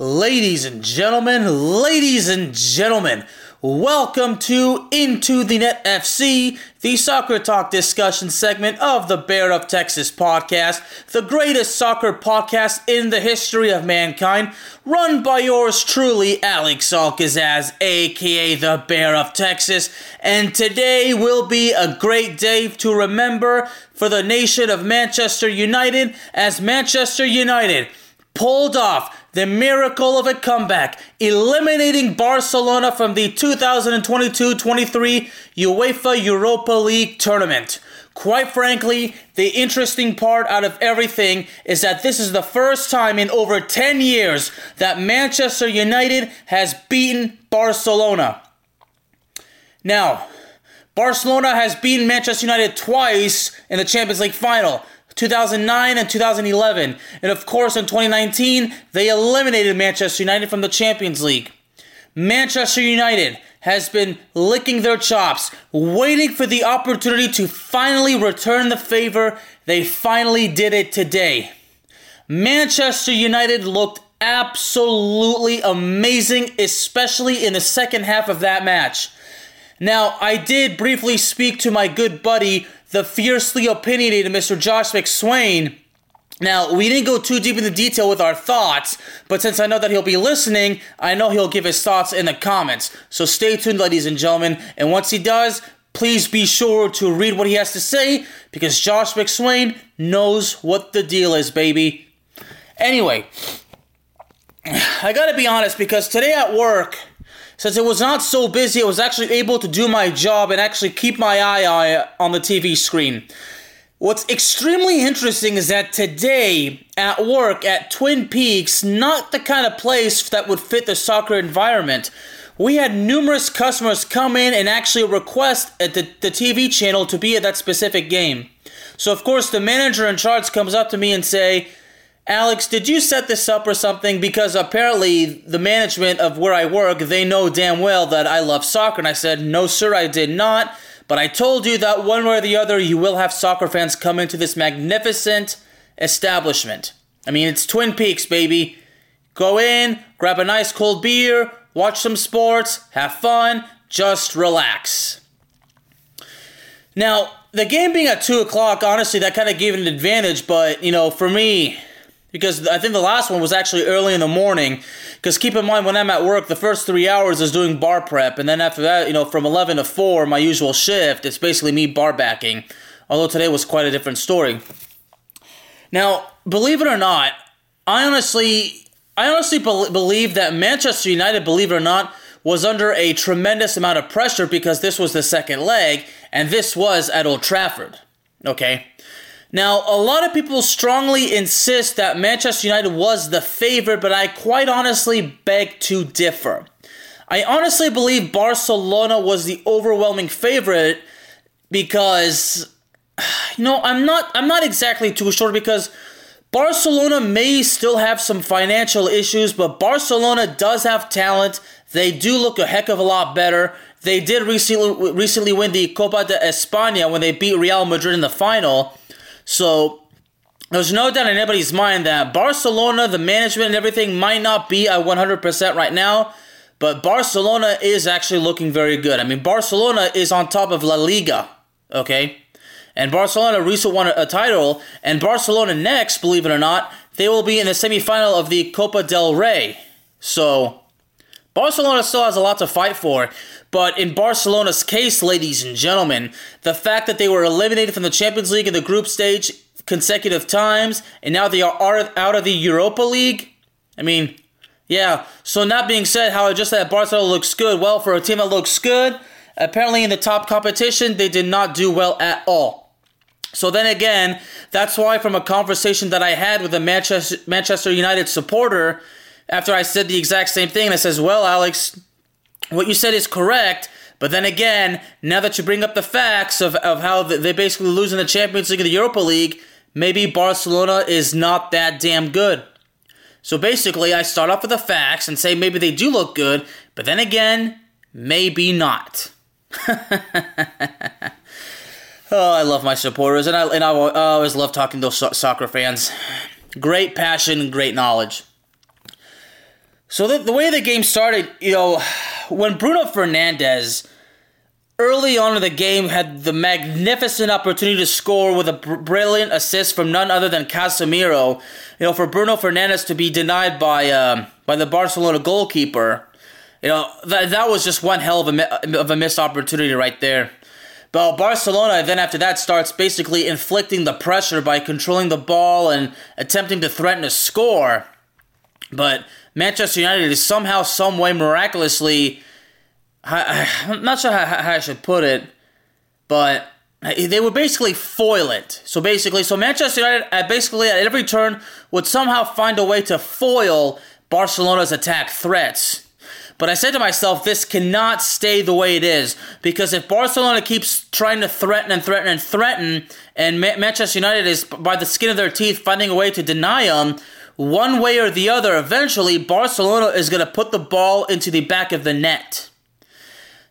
Ladies and gentlemen, ladies and gentlemen, welcome to Into the Net FC, the soccer talk discussion segment of the Bear of Texas podcast, the greatest soccer podcast in the history of mankind, run by yours truly, Alex Alcazaz, aka the Bear of Texas. And today will be a great day to remember for the nation of Manchester United as Manchester United pulled off the miracle of a comeback, eliminating Barcelona from the 2022 23 UEFA Europa League tournament. Quite frankly, the interesting part out of everything is that this is the first time in over 10 years that Manchester United has beaten Barcelona. Now, Barcelona has beaten Manchester United twice in the Champions League final. 2009 and 2011. And of course, in 2019, they eliminated Manchester United from the Champions League. Manchester United has been licking their chops, waiting for the opportunity to finally return the favor. They finally did it today. Manchester United looked absolutely amazing, especially in the second half of that match. Now, I did briefly speak to my good buddy, the fiercely opinionated Mr. Josh McSwain. Now, we didn't go too deep into detail with our thoughts, but since I know that he'll be listening, I know he'll give his thoughts in the comments. So stay tuned, ladies and gentlemen, and once he does, please be sure to read what he has to say because Josh McSwain knows what the deal is, baby. Anyway, I gotta be honest because today at work, since it was not so busy, I was actually able to do my job and actually keep my eye on the TV screen. What's extremely interesting is that today at work at Twin Peaks, not the kind of place that would fit the soccer environment. We had numerous customers come in and actually request at the, the TV channel to be at that specific game. So of course the manager in charge comes up to me and say, Alex, did you set this up or something? Because apparently the management of where I work, they know damn well that I love soccer. And I said, no, sir, I did not. But I told you that one way or the other, you will have soccer fans come into this magnificent establishment. I mean, it's Twin Peaks, baby. Go in, grab a nice cold beer, watch some sports, have fun, just relax. Now, the game being at 2 o'clock, honestly, that kind of gave it an advantage, but, you know, for me, because I think the last one was actually early in the morning. Because keep in mind, when I'm at work, the first three hours is doing bar prep, and then after that, you know, from 11 to 4, my usual shift, it's basically me bar backing. Although today was quite a different story. Now, believe it or not, I honestly, I honestly be- believe that Manchester United, believe it or not, was under a tremendous amount of pressure because this was the second leg, and this was at Old Trafford. Okay. Now, a lot of people strongly insist that Manchester United was the favorite, but I quite honestly beg to differ. I honestly believe Barcelona was the overwhelming favorite because you know, I'm not I'm not exactly too sure because Barcelona may still have some financial issues, but Barcelona does have talent. They do look a heck of a lot better. They did recently recently win the Copa de España when they beat Real Madrid in the final. So there's no doubt in anybody's mind that Barcelona, the management and everything might not be at 100% right now, but Barcelona is actually looking very good. I mean, Barcelona is on top of La Liga, okay? And Barcelona recently won a title, and Barcelona next, believe it or not, they will be in the semifinal of the Copa del Rey. So, Barcelona still has a lot to fight for. But in Barcelona's case, ladies and gentlemen, the fact that they were eliminated from the Champions League in the group stage consecutive times, and now they are out of the Europa League, I mean, yeah. So, not being said, how just that Barcelona looks good, well, for a team that looks good, apparently in the top competition, they did not do well at all. So then again, that's why from a conversation that I had with a Manchester Manchester United supporter, after I said the exact same thing, I says, "Well, Alex, what you said is correct." But then again, now that you bring up the facts of, of how they basically lose in the Champions League and the Europa League, maybe Barcelona is not that damn good. So basically, I start off with the facts and say maybe they do look good, but then again, maybe not. Oh, I love my supporters, and I and I, always love talking to those so- soccer fans. Great passion, great knowledge. So the, the way the game started, you know, when Bruno Fernandes early on in the game had the magnificent opportunity to score with a br- brilliant assist from none other than Casemiro. You know, for Bruno Fernandes to be denied by um, by the Barcelona goalkeeper, you know that that was just one hell of a of a missed opportunity right there. But Barcelona then after that starts basically inflicting the pressure by controlling the ball and attempting to threaten a score. But Manchester United is somehow, some way, miraculously, I'm not sure how, how I should put it, but they would basically foil it. So basically, so Manchester United uh, basically at every turn would somehow find a way to foil Barcelona's attack threats. But I said to myself, this cannot stay the way it is because if Barcelona keeps trying to threaten and threaten and threaten, and Ma- Manchester United is by the skin of their teeth finding a way to deny them, one way or the other, eventually Barcelona is going to put the ball into the back of the net.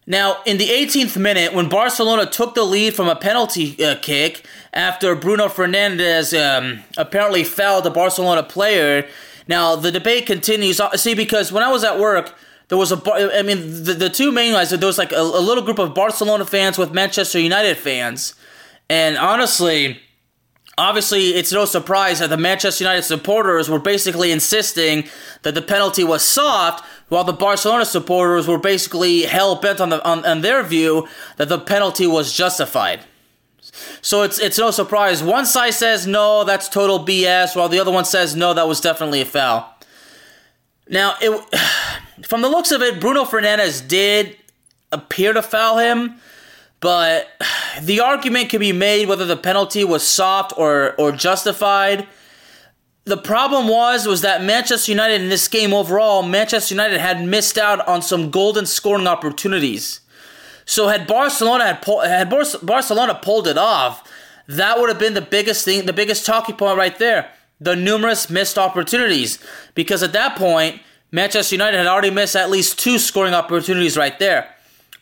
Now, in the 18th minute, when Barcelona took the lead from a penalty uh, kick after Bruno Fernandes um, apparently fouled a Barcelona player, now the debate continues. Uh, see, because when I was at work, there was a, I mean, the, the two main guys, there was like a, a little group of Barcelona fans with Manchester United fans. And honestly, obviously, it's no surprise that the Manchester United supporters were basically insisting that the penalty was soft, while the Barcelona supporters were basically hell bent on, the, on, on their view that the penalty was justified. So it's it's no surprise. One side says no, that's total BS, while the other one says no, that was definitely a foul. Now, it from the looks of it, Bruno Fernandes did appear to foul him, but the argument can be made whether the penalty was soft or or justified. The problem was was that Manchester United in this game overall, Manchester United had missed out on some golden scoring opportunities. So had Barcelona had had Barcelona pulled it off, that would have been the biggest thing, the biggest talking point right there. The numerous missed opportunities, because at that point Manchester United had already missed at least two scoring opportunities right there.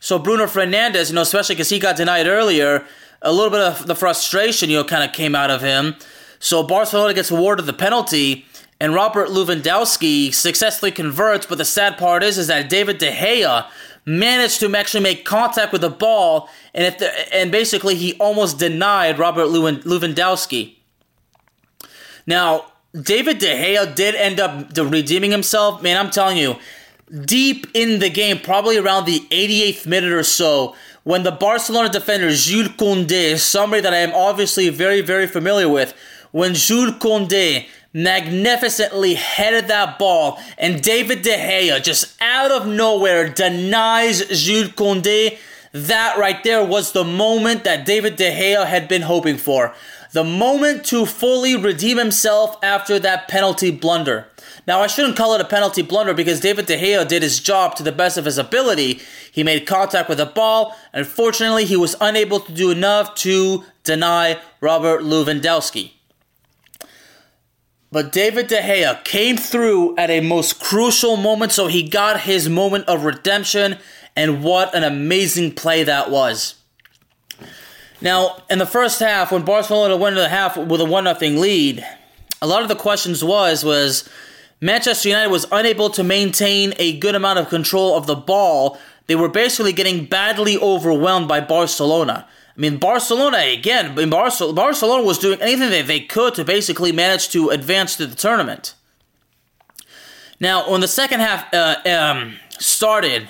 So Bruno Fernandes, you know, especially because he got denied earlier, a little bit of the frustration, you know, kind of came out of him. So Barcelona gets awarded the penalty, and Robert Lewandowski successfully converts. But the sad part is, is that David De Gea managed to actually make contact with the ball, and if the, and basically he almost denied Robert Lewandowski. Now, David De Gea did end up redeeming himself. Man, I'm telling you, deep in the game, probably around the 88th minute or so, when the Barcelona defender Jules Koundé, somebody that I am obviously very, very familiar with, when Jules Koundé magnificently headed that ball, and David De Gea just out of nowhere denies Jules Koundé. That right there was the moment that David De Gea had been hoping for the moment to fully redeem himself after that penalty blunder. Now, I shouldn't call it a penalty blunder because David De Gea did his job to the best of his ability. He made contact with the ball. and Unfortunately, he was unable to do enough to deny Robert Lewandowski. But David De Gea came through at a most crucial moment, so he got his moment of redemption, and what an amazing play that was. Now, in the first half, when Barcelona went into the half with a one 0 lead, a lot of the questions was was Manchester United was unable to maintain a good amount of control of the ball. They were basically getting badly overwhelmed by Barcelona. I mean, Barcelona again. In Barcelona, Barcelona was doing anything that they could to basically manage to advance to the tournament. Now, when the second half uh, um, started,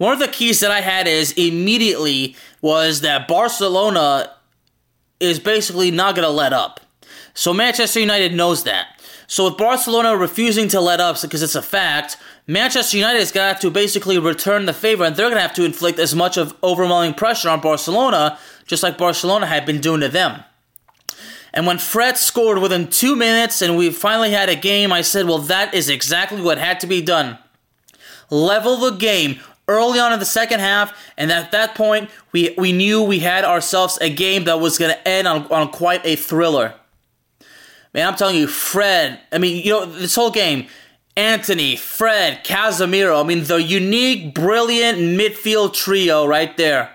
one of the keys that I had is immediately was that Barcelona is basically not going to let up. So Manchester United knows that. So with Barcelona refusing to let up because it's a fact, Manchester United is going to have to basically return the favor and they're going to have to inflict as much of overwhelming pressure on Barcelona just like Barcelona had been doing to them. And when Fred scored within two minutes and we finally had a game, I said, well, that is exactly what had to be done. Level the game early on in the second half, and at that point, we, we knew we had ourselves a game that was going to end on, on quite a thriller. Man, I'm telling you, Fred, I mean, you know, this whole game, Antony, Fred, Casemiro, I mean, the unique, brilliant midfield trio right there.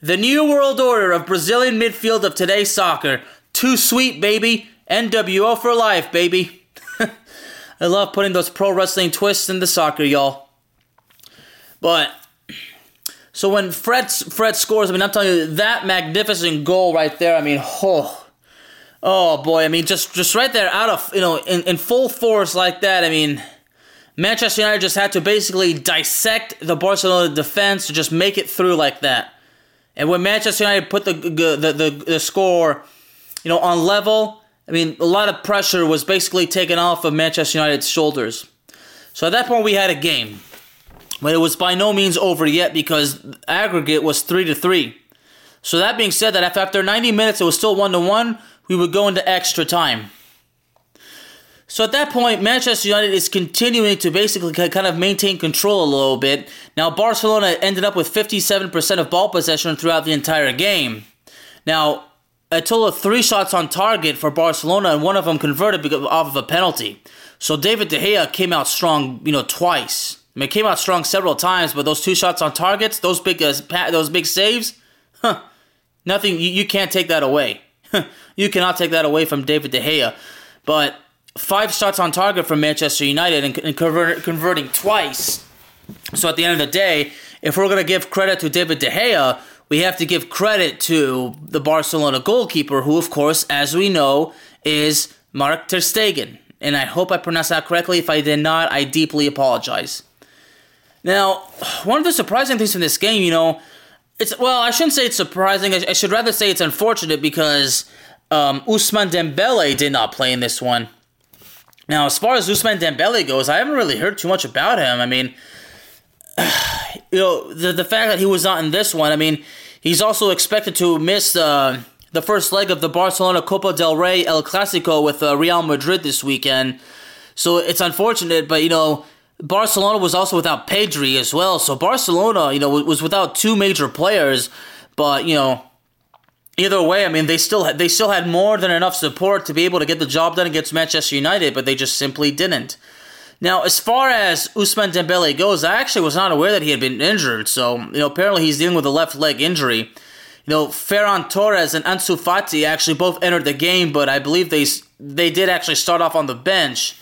The new world order of Brazilian midfield of today's soccer. Too sweet, baby. NWO for life, baby. I love putting those pro wrestling twists into soccer, y'all. But so when Fred Fred scores, I mean, I'm telling you that magnificent goal right there. I mean, oh, oh boy. I mean, just just right there, out of you know, in, in full force like that. I mean, Manchester United just had to basically dissect the Barcelona defense to just make it through like that. And when Manchester United put the the the, the score, you know, on level, I mean, a lot of pressure was basically taken off of Manchester United's shoulders. So at that point, we had a game. But it was by no means over yet because aggregate was three to three. So that being said, that if after 90 minutes it was still one to one, we would go into extra time. So at that point, Manchester United is continuing to basically kind of maintain control a little bit. Now Barcelona ended up with 57% of ball possession throughout the entire game. Now a total of three shots on target for Barcelona, and one of them converted because off of a penalty. So David De Gea came out strong, you know, twice. I mean, came out strong several times, but those two shots on targets, those big, uh, those big saves, huh? Nothing. You, you can't take that away. you cannot take that away from David De Gea. But five shots on target from Manchester United and, and convert, converting twice. So at the end of the day, if we're going to give credit to David De Gea, we have to give credit to the Barcelona goalkeeper, who, of course, as we know, is Marc Ter Stegen. And I hope I pronounced that correctly. If I did not, I deeply apologize. Now, one of the surprising things from this game, you know, it's well, I shouldn't say it's surprising. I, should rather say it's unfortunate because um, Ousmane Dembele did not play in this one. Now, as far as Ousmane Dembele goes, I haven't really heard too much about him. I mean, you know, the the fact that he was not in this one, I mean, he's also expected to miss uh, the first leg of the Barcelona Copa del Rey El Clasico with uh, Real Madrid this weekend. So it's unfortunate, but you know, Barcelona was also without Pedri as well. So Barcelona, you know, was without two major players, but you know, either way, I mean, they still had, they still had more than enough support to be able to get the job done against Manchester United, but they just simply didn't. Now, as far as Ousmane Dembele goes, I actually was not aware that he had been injured. So, you know, apparently he's dealing with a left leg injury. You know, Ferran Torres and Ansu Fati actually both entered the game, but I believe they they did actually start off on the bench.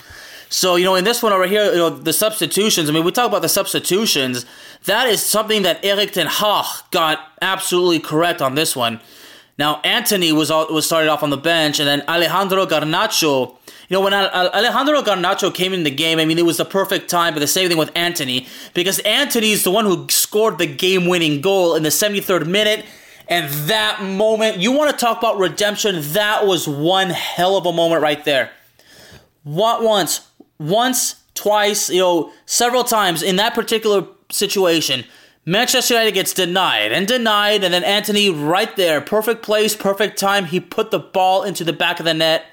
So, you know, in this one over here, you know, the substitutions, I mean, we talk about the substitutions. That is something that Erik Ten Hag got absolutely correct on this one. Now, Antony was all, was started off on the bench, and then Alejandro Garnacho. You know, when Alejandro Garnacho came in the game, I mean, it was the perfect time, but the same thing with Antony, because Antony is the one who scored the game winning goal in the 73rd minute. And that moment, you want to talk about redemption? That was one hell of a moment right there. What once, once, twice, you know, several times in that particular situation Manchester United gets denied and denied, and then Antony right there, perfect place, perfect time. He put the ball into the back of the net.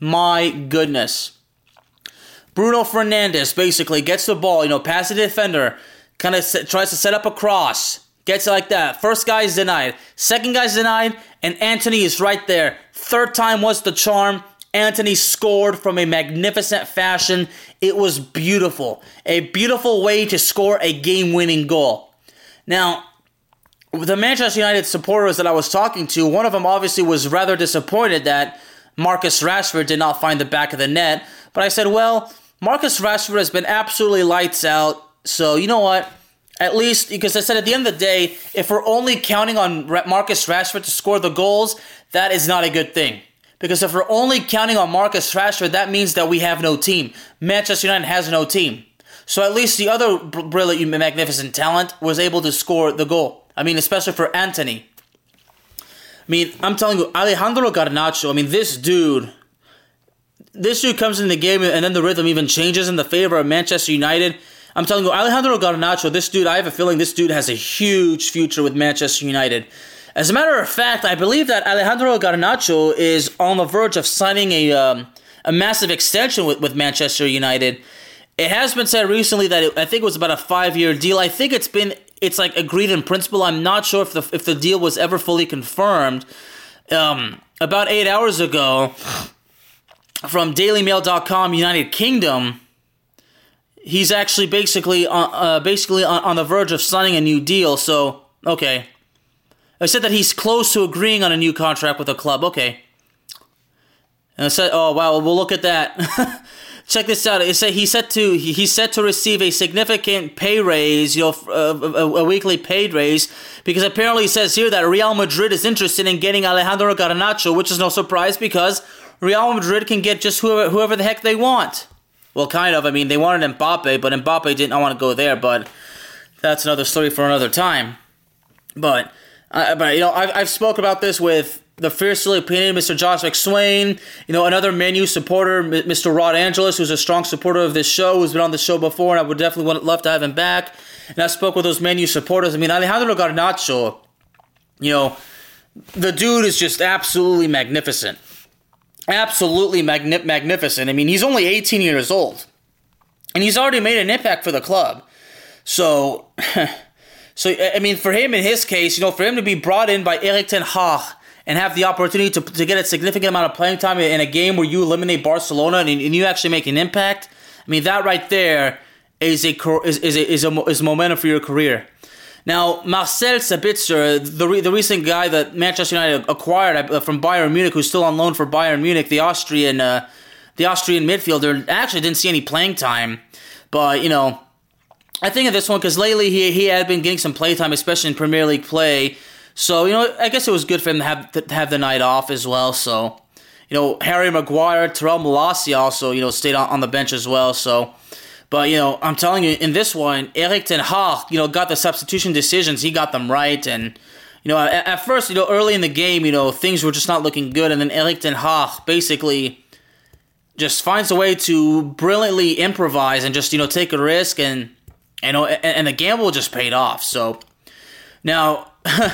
My goodness. Bruno Fernandes basically gets the ball, you know, past the defender, kind of tries to set up a cross, gets it like that. First guy is denied, second guy is denied, and Antony is right there. Third time was the charm. Antony scored from a magnificent fashion. It was beautiful. A beautiful way to score a game winning goal. Now, the Manchester United supporters that I was talking to, one of them obviously was rather disappointed that Marcus Rashford did not find the back of the net. But I said, well, Marcus Rashford has been absolutely lights out. So, you know what? At least, because I said at the end of the day, if we're only counting on Marcus Rashford to score the goals, that is not a good thing. Because if we're only counting on Marcus Rashford, that means that we have no team. Manchester United has no team. So at least the other brilliant, magnificent talent was able to score the goal. I mean, especially for Antony. I mean, I'm telling you, Alejandro Garnacho, I mean, this dude, this dude comes in the game and then the rhythm even changes in the favor of Manchester United. I'm telling you, Alejandro Garnacho, this dude, I have a feeling this dude has a huge future with Manchester United. As a matter of fact, I believe that Alejandro Garnacho is on the verge of signing a um, a massive extension with, with Manchester United. It has been said recently that it, I think it was about a five year deal. I think it's been it's like agreed in principle. I'm not sure if the if the deal was ever fully confirmed. Um, about eight hours ago, from DailyMail.com, United Kingdom he's actually basically uh, uh, basically on, on the verge of signing a new deal. So okay, I said that he's close to agreeing on a new contract with a club. Okay, and I said, oh wow, we'll look at that. Check this out. It said he's set to he's set to receive a significant pay raise, you know, a, a, a weekly pay raise, because apparently it says here that Real Madrid is interested in getting Alejandro Garnacho, which is no surprise because Real Madrid can get just whoever whoever the heck they want. Well, kind of. I mean, they wanted Mbappe, but Mbappe didn't want to go there. But that's another story for another time. But, uh, but you know, I've I've spoke about this with the fiercely opinionated Mr. Josh McSwain, you know, another Man U supporter, Mr. Rod Angelus, who's a strong supporter of this show, who's been on the show before, and I would definitely want, love to have him back. And I spoke with those Man U supporters. I mean, Alejandro Garnacho, you know, the dude is just absolutely magnificent absolutely magni- magnificent. I mean, he's only 18 years old, and he's already made an impact for the club. So, so I mean, for him in his case, you know, for him to be brought in by Erik ten Hag and have the opportunity to, to get a significant amount of playing time in a game where you eliminate Barcelona and, and you actually make an impact, I mean, that right there is a is, is a, is a, is momentum for your career. Now, Marcel Sabitzer, the, re- the recent guy that Manchester United acquired uh, from Bayern Munich, who's still on loan for Bayern Munich, the Austrian, uh, the Austrian midfielder, actually didn't see any playing time. But, you know, I think of this one because lately he, he had been getting some play time, especially in Premier League play. So, you know, I guess it was good for him to have, to have the night off as well. So, you know, Harry Maguire, Terrell Malacia also, you know, stayed on, on the bench as well. So, but, you know, I'm telling you, in this one, Erik Ten Hag, you know, got the substitution decisions. He got them right. And, you know, at, at, first, you know, early in the game, you know, things were just not looking good. And then Erik Ten Hag basically just finds a way to brilliantly improvise and just, you know, take a risk. And, Uh, and, and the gamble just paid off. So, now...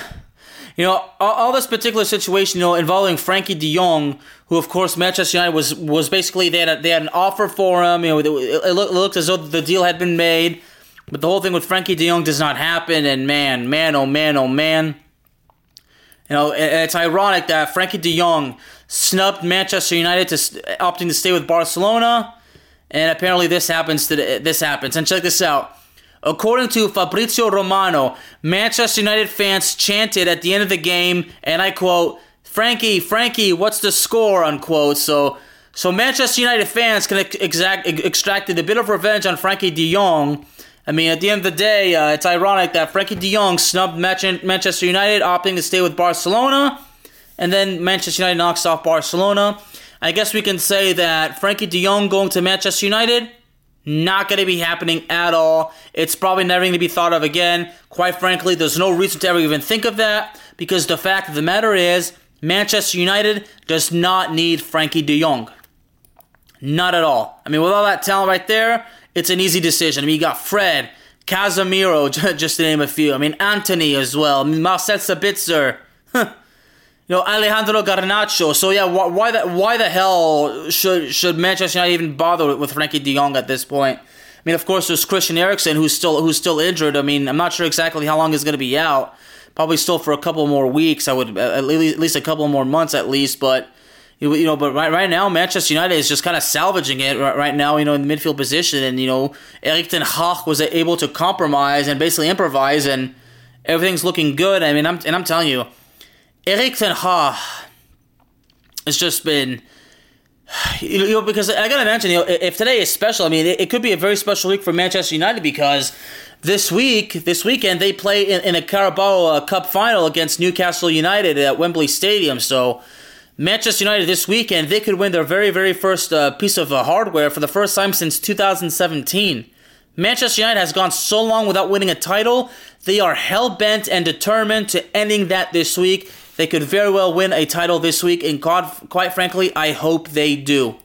you know, all, all, this particular situation, you know, involving Frankie De Jong, who of course Manchester United was was basically they had a, they had an offer for him. You know, it, it, looked, it looked as though the deal had been made, but the whole thing with Frankie De Jong does not happen. And man, man, oh man, oh man, you know, it's ironic that Frankie De Jong snubbed Manchester United to opting to stay with Barcelona, and apparently this happens to this happens. And check this out. According to Fabrizio Romano, Manchester United fans chanted at the end of the game, and I quote, Frankie, Frankie, what's the score? Unquote. So, so Manchester United fans can exact, extracted a bit of revenge on Frankie de Jong. I mean, at the end of the day, uh, it's ironic that Frankie de Jong snubbed Manchester United, opting to stay with Barcelona, and then Manchester United knocks off Barcelona. I guess we can say that Frankie de Jong going to Manchester United not going to be happening at all. It's probably never going to be thought of again. Quite frankly, there's no reason to ever even think of that because the fact of the matter is, Manchester United does not need Frankie de Jong. Not at all. I mean, with all that talent right there, it's an easy decision. I mean, you got Fred, Casemiro, just to name a few. I mean, Antony as well. I mean, Marcel Sabitzer. You know Alejandro Garnacho. So yeah, why, why the why the hell should should Manchester United even bother with Frankie De Jong at this point? I mean, of course, there's Christian Eriksen who's still who's still injured. I mean, I'm not sure exactly how long he's going to be out. Probably still for a couple more weeks. I would at least, at least a couple more months at least. But you know, but right right now Manchester United is just kind of salvaging it right, right now. You know, in the midfield position, and you know, Erik ten Hag was able to compromise and basically improvise, and everything's looking good. I mean, I'm and I'm telling you Erik ten Hag has just been You know, because I gotta mention, you know, if today is special, I mean, it, it could be a very special week for Manchester United because this week, this weekend, they play in, in a Carabao uh, Cup final against Newcastle United at Wembley Stadium. So, Manchester United this weekend, they could win their very, very first uh, piece of uh, hardware for the first time since 2017. Manchester United has gone so long without winning a title. They are hell bent and determined to ending that this week. They could very well win a title this week, and God, quite frankly, I hope they do.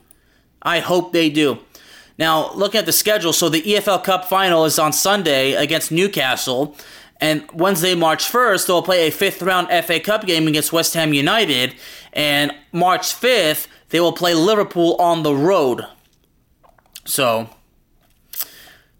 I hope they do. Now, looking at the schedule, so the EFL Cup final is on Sunday against Newcastle, and Wednesday, March 1st, they'll play a fifth round FA Cup game against West Ham United, and March 5th, they will play Liverpool on the road. So,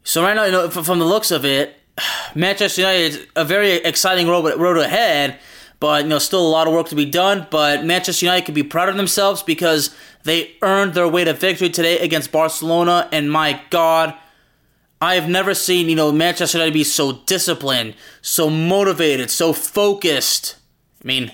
so right now, you know, from the looks of it, Manchester United a very exciting road road ahead, but you know, still a lot of work to be done. But Manchester United can be proud of themselves because they earned their way to victory today against Barcelona. And my God, I have never seen you know Manchester United be so disciplined, so motivated, so focused. I mean,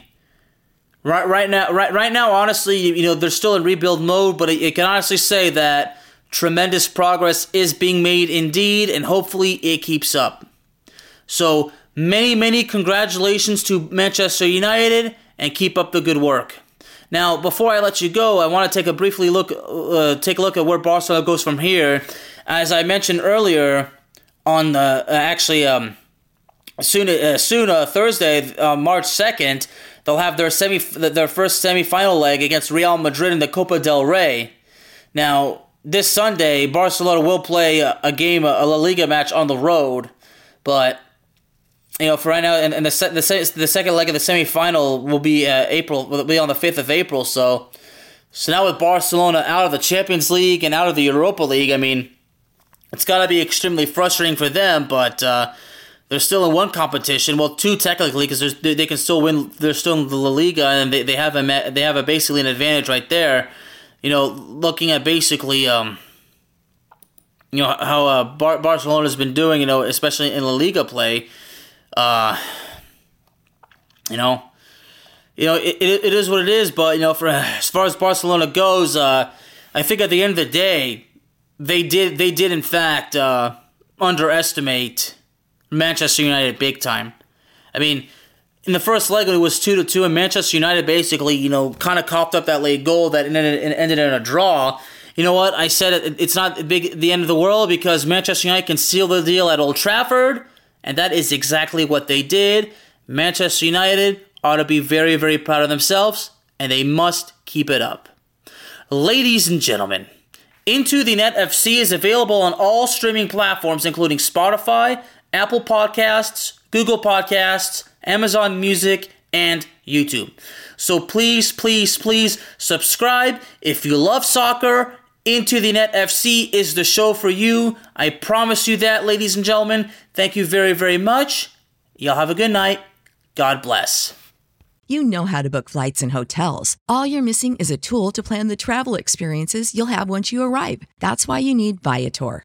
right right now, right right now, honestly, you know they're still in rebuild mode, but it, can honestly say that tremendous progress is being made indeed, and hopefully it keeps up. So many, many congratulations to Manchester United, and keep up the good work. Now, before I let you go, I want to take a briefly look, uh, take a look at where Barcelona goes from here. As I mentioned earlier, on the uh, actually um, soon, uh, soon uh, Thursday, uh, March second, they'll have their semi, their first semifinal leg against Real Madrid in the Copa del Rey. Now, this Sunday, Barcelona will play a, a game, a, a La Liga match on the road, but you know, for right now, and, and the, se- the se- the second leg of the semifinal will be uh, April, will be on the fifth of April. So, so now with Barcelona out of the Champions League and out of the Europa League, I mean, it's got to be extremely frustrating for them. But uh, they're still in one competition, well, two technically, because they can still win. They're still in the La Liga, and they, they have a they have a basically an advantage right there. You know, looking at basically. Um, you know how uh, Bar- Barcelona's been doing, you know, especially in La Liga play uh, you know, you know, it, it, it is what it is. But you know, for as far as Barcelona goes, uh, I think at the end of the day, they did they did in fact uh, underestimate Manchester United big time. I mean, in the first leg it was two to two, and Manchester United basically you know kind of coughed up that late goal that ended, ended in a draw. You know what? I said it, it's not big the end of the world because Manchester United can seal the deal at Old Trafford and that is exactly what they did. Manchester United ought to be very, very proud of themselves, and they must keep it up. Ladies and gentlemen, Into the Net FC is available on all streaming platforms, including Spotify, Apple Podcasts, Google Podcasts, Amazon Music, and YouTube. So please, please, please subscribe if you love soccer into the Net FC is the show for you. I promise you that, ladies and gentlemen. Thank you very, very much. Y'all have a good night. God bless. You know how to book flights and hotels. All you're missing is a tool to plan the travel experiences you'll have once you arrive. That's why you need Viator.